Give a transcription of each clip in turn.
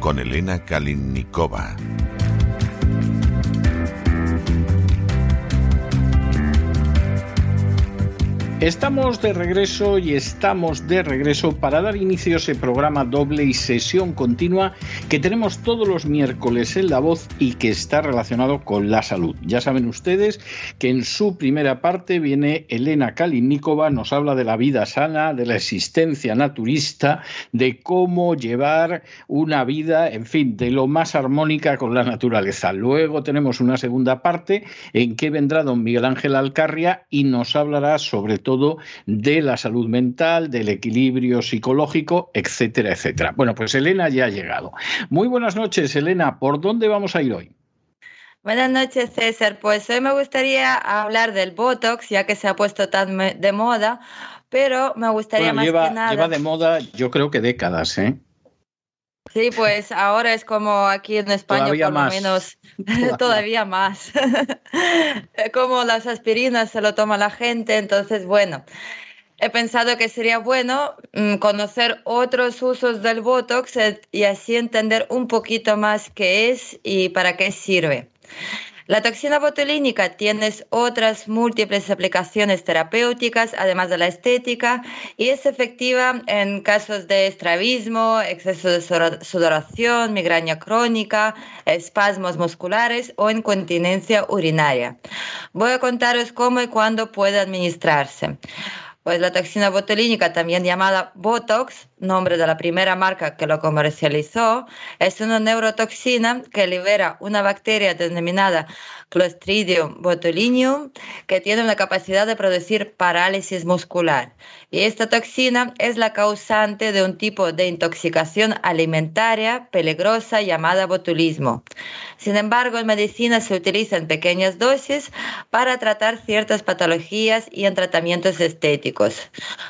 Con Elena Kalinnikova. Estamos de regreso y estamos de regreso para dar inicio a ese programa doble y sesión continua que tenemos todos los miércoles en La Voz y que está relacionado con la salud. Ya saben ustedes que en su primera parte viene Elena Kalinnikova, nos habla de la vida sana, de la existencia naturista, de cómo llevar una vida, en fin, de lo más armónica con la naturaleza. Luego tenemos una segunda parte en que vendrá don Miguel Ángel Alcarria y nos hablará sobre todo de la salud mental, del equilibrio psicológico, etcétera, etcétera. Bueno, pues Elena ya ha llegado. Muy buenas noches, Elena. ¿Por dónde vamos a ir hoy? Buenas noches, César. Pues hoy me gustaría hablar del Botox, ya que se ha puesto tan de moda, pero me gustaría más lleva, que nada... Lleva de moda, yo creo que décadas, ¿eh? Sí, pues ahora es como aquí en España, Todavía por más. lo menos, Todavía. todavía más. como las aspirinas se lo toma la gente, entonces, bueno, he pensado que sería bueno mm, conocer otros usos del Botox eh, y así entender un poquito más qué es y para qué sirve. La toxina botulínica tiene otras múltiples aplicaciones terapéuticas, además de la estética, y es efectiva en casos de estrabismo, exceso de sudoración, migraña crónica, espasmos musculares o incontinencia urinaria. Voy a contaros cómo y cuándo puede administrarse. Pues la toxina botulínica, también llamada Botox, nombre de la primera marca que lo comercializó, es una neurotoxina que libera una bacteria denominada Clostridium botulinum que tiene una capacidad de producir parálisis muscular. Y esta toxina es la causante de un tipo de intoxicación alimentaria peligrosa llamada botulismo. Sin embargo, en medicina se utiliza en pequeñas dosis para tratar ciertas patologías y en tratamientos estéticos.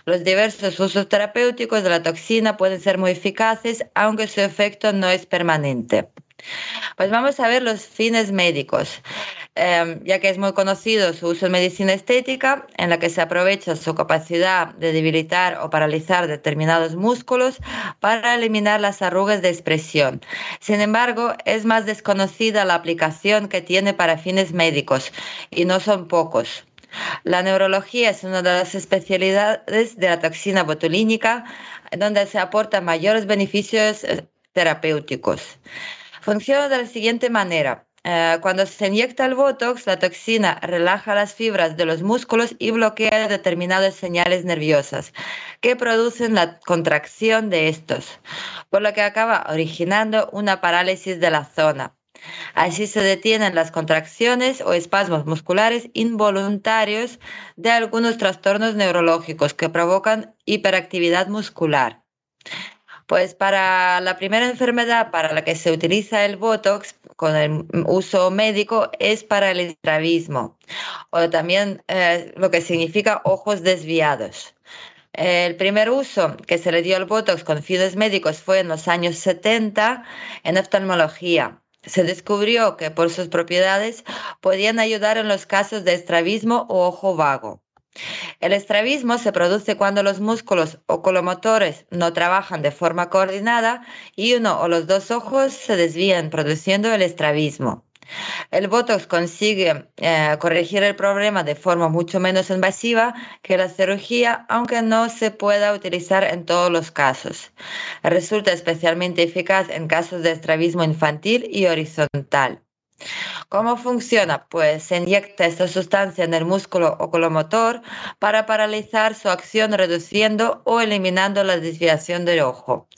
Los diversos usos terapéuticos de la toxina pueden ser muy eficaces, aunque su efecto no es permanente. Pues vamos a ver los fines médicos, Eh, ya que es muy conocido su uso en medicina estética, en la que se aprovecha su capacidad de debilitar o paralizar determinados músculos para eliminar las arrugas de expresión. Sin embargo, es más desconocida la aplicación que tiene para fines médicos, y no son pocos. La neurología es una de las especialidades de la toxina botulínica, donde se aportan mayores beneficios eh, terapéuticos. Funciona de la siguiente manera. Eh, cuando se inyecta el Botox, la toxina relaja las fibras de los músculos y bloquea determinadas señales nerviosas que producen la contracción de estos, por lo que acaba originando una parálisis de la zona. Así se detienen las contracciones o espasmos musculares involuntarios de algunos trastornos neurológicos que provocan hiperactividad muscular. Pues para la primera enfermedad para la que se utiliza el Botox con el uso médico es para el estrabismo o también eh, lo que significa ojos desviados. El primer uso que se le dio al Botox con fines médicos fue en los años 70 en oftalmología. Se descubrió que por sus propiedades podían ayudar en los casos de estrabismo o ojo vago. El estrabismo se produce cuando los músculos oculomotores no trabajan de forma coordinada y uno o los dos ojos se desvían produciendo el estrabismo. El Botox consigue eh, corregir el problema de forma mucho menos invasiva que la cirugía, aunque no se pueda utilizar en todos los casos. Resulta especialmente eficaz en casos de estrabismo infantil y horizontal. ¿Cómo funciona? Pues se inyecta esta sustancia en el músculo oculomotor para paralizar su acción reduciendo o eliminando la desviación del ojo.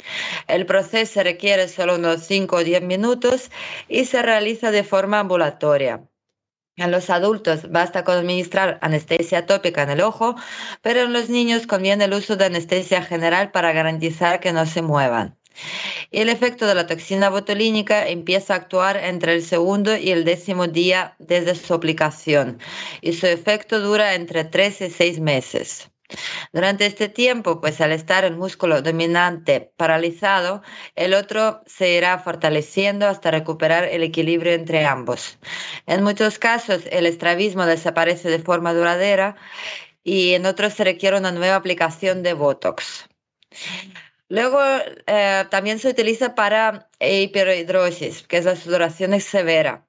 El proceso requiere solo unos 5 o 10 minutos y se realiza de forma ambulatoria. En los adultos basta con administrar anestesia tópica en el ojo, pero en los niños conviene el uso de anestesia general para garantizar que no se muevan. El efecto de la toxina botulínica empieza a actuar entre el segundo y el décimo día desde su aplicación y su efecto dura entre 3 y 6 meses. Durante este tiempo, pues al estar el músculo dominante paralizado, el otro se irá fortaleciendo hasta recuperar el equilibrio entre ambos. En muchos casos, el estrabismo desaparece de forma duradera y en otros se requiere una nueva aplicación de Botox. Luego eh, también se utiliza para hiperhidrosis, que es la sudoración severa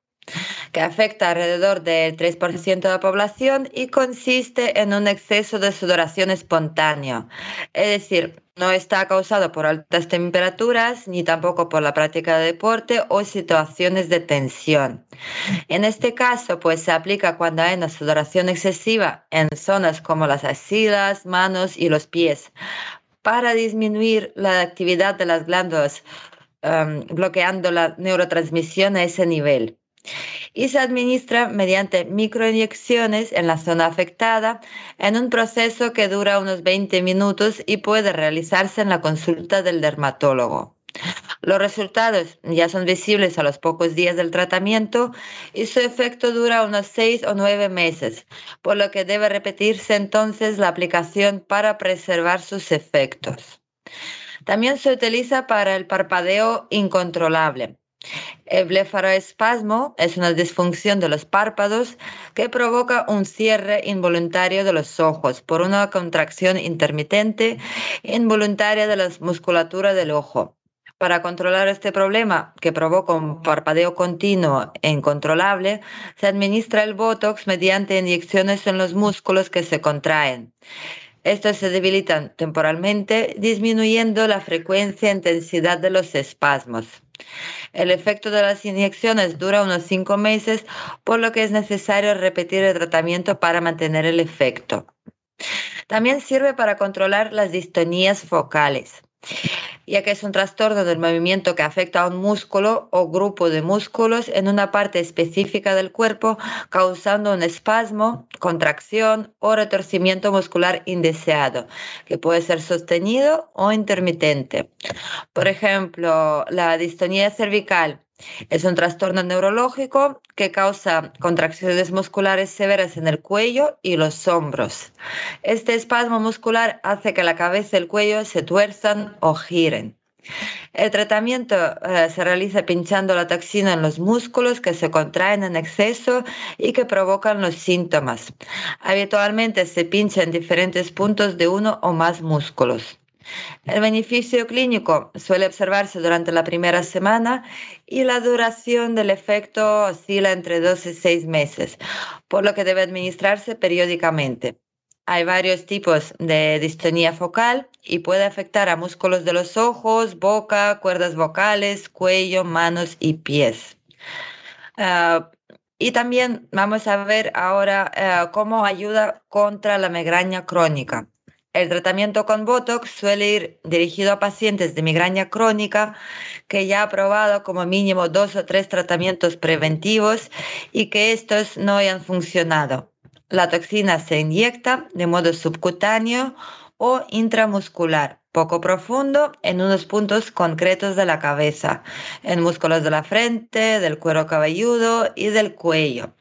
que afecta alrededor del 3% de la población y consiste en un exceso de sudoración espontáneo. Es decir, no está causado por altas temperaturas ni tampoco por la práctica de deporte o situaciones de tensión. En este caso, pues se aplica cuando hay una sudoración excesiva en zonas como las axilas, manos y los pies para disminuir la actividad de las glándulas, bloqueando la neurotransmisión a ese nivel. Y se administra mediante microinyecciones en la zona afectada en un proceso que dura unos 20 minutos y puede realizarse en la consulta del dermatólogo. Los resultados ya son visibles a los pocos días del tratamiento y su efecto dura unos 6 o 9 meses, por lo que debe repetirse entonces la aplicación para preservar sus efectos. También se utiliza para el parpadeo incontrolable. El blefaroespasmo es una disfunción de los párpados que provoca un cierre involuntario de los ojos por una contracción intermitente involuntaria de la musculatura del ojo. Para controlar este problema que provoca un parpadeo continuo e incontrolable, se administra el Botox mediante inyecciones en los músculos que se contraen. Estos se debilitan temporalmente, disminuyendo la frecuencia e intensidad de los espasmos. El efecto de las inyecciones dura unos cinco meses, por lo que es necesario repetir el tratamiento para mantener el efecto. También sirve para controlar las distonías focales ya que es un trastorno del movimiento que afecta a un músculo o grupo de músculos en una parte específica del cuerpo, causando un espasmo, contracción o retorcimiento muscular indeseado, que puede ser sostenido o intermitente. Por ejemplo, la distonía cervical es un trastorno neurológico que causa contracciones musculares severas en el cuello y los hombros. Este espasmo muscular hace que la cabeza y el cuello se tuerzan o giren. El tratamiento eh, se realiza pinchando la toxina en los músculos que se contraen en exceso y que provocan los síntomas. Habitualmente se pincha en diferentes puntos de uno o más músculos. El beneficio clínico suele observarse durante la primera semana y la duración del efecto oscila entre dos y seis meses, por lo que debe administrarse periódicamente. Hay varios tipos de distonía focal y puede afectar a músculos de los ojos, boca, cuerdas vocales, cuello, manos y pies. Ah, y también vamos a ver ahora ah, cómo ayuda contra la migraña crónica. El tratamiento con Botox suele ir dirigido a pacientes de migraña crónica que ya ha probado como mínimo dos o tres tratamientos preventivos y que estos no hayan funcionado. La toxina se inyecta de modo subcutáneo o intramuscular poco profundo en unos puntos concretos de la cabeza, en músculos de la frente, del cuero cabelludo y del cuello.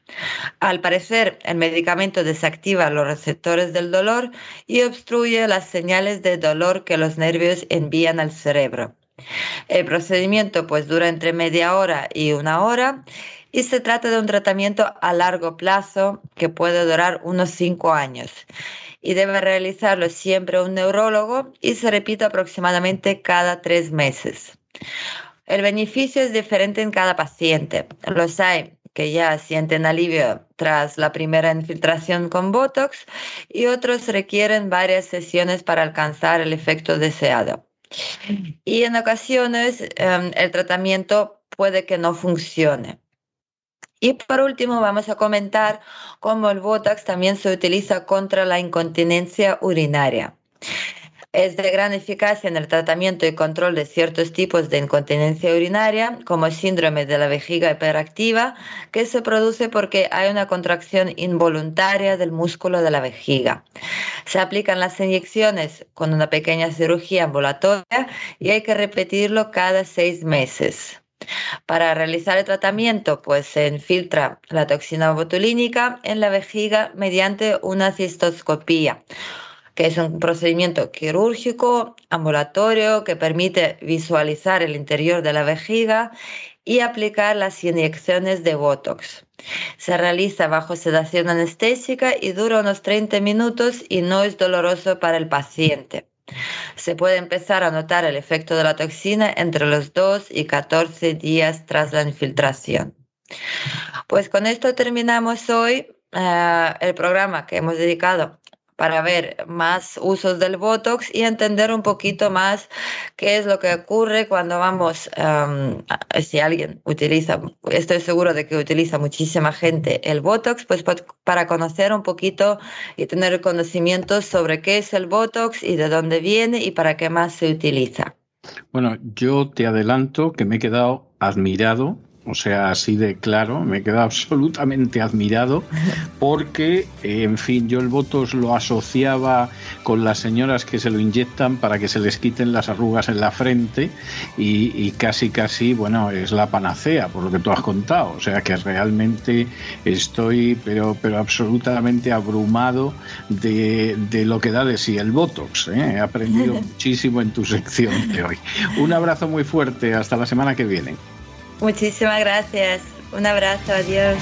Al parecer, el medicamento desactiva los receptores del dolor y obstruye las señales de dolor que los nervios envían al cerebro. El procedimiento pues dura entre media hora y una hora y se trata de un tratamiento a largo plazo que puede durar unos cinco años y debe realizarlo siempre un neurólogo y se repite aproximadamente cada tres meses. El beneficio es diferente en cada paciente. Los hay que ya sienten alivio tras la primera infiltración con Botox y otros requieren varias sesiones para alcanzar el efecto deseado. Y en ocasiones em, el tratamiento puede que no funcione. Y por último vamos a comentar cómo el Botox también se utiliza contra la incontinencia urinaria. Es de gran eficacia en el tratamiento y control de ciertos tipos de incontinencia urinaria, como síndrome de la vejiga hiperactiva, que se produce porque hay una contracción involuntaria del músculo de la vejiga. Se aplican las inyecciones con una pequeña cirugía ambulatoria y hay que repetirlo cada seis meses. Para realizar el tratamiento, pues se infiltra la toxina botulínica en la vejiga mediante una cistoscopía que es un procedimiento quirúrgico ambulatorio que permite visualizar el interior de la vejiga y aplicar las inyecciones de Botox. Se realiza bajo sedación anestésica y dura unos 30 minutos y no es doloroso para el paciente. Se puede empezar a notar el efecto de la toxina entre los 2 y 14 días tras la infiltración. Pues con esto terminamos hoy eh, el programa que hemos dedicado para ver más usos del Botox y entender un poquito más qué es lo que ocurre cuando vamos, si alguien utiliza, estoy seguro de que utiliza muchísima gente el Botox, pues para conocer un poquito y tener conocimiento sobre qué es el Botox y de dónde viene y para qué más se utiliza. Bueno, yo te adelanto que me he quedado admirado o sea, así de claro, me he quedado absolutamente admirado porque, en fin, yo el Botox lo asociaba con las señoras que se lo inyectan para que se les quiten las arrugas en la frente y, casi, casi, bueno, es la panacea, por lo que tú has contado. O sea, que realmente estoy, pero, pero absolutamente abrumado de, lo que da de sí el Botox. ¿eh? He aprendido muchísimo en tu sección de hoy. Un abrazo muy fuerte, hasta la semana que viene. Muchísimas gracias. Un abrazo, adiós.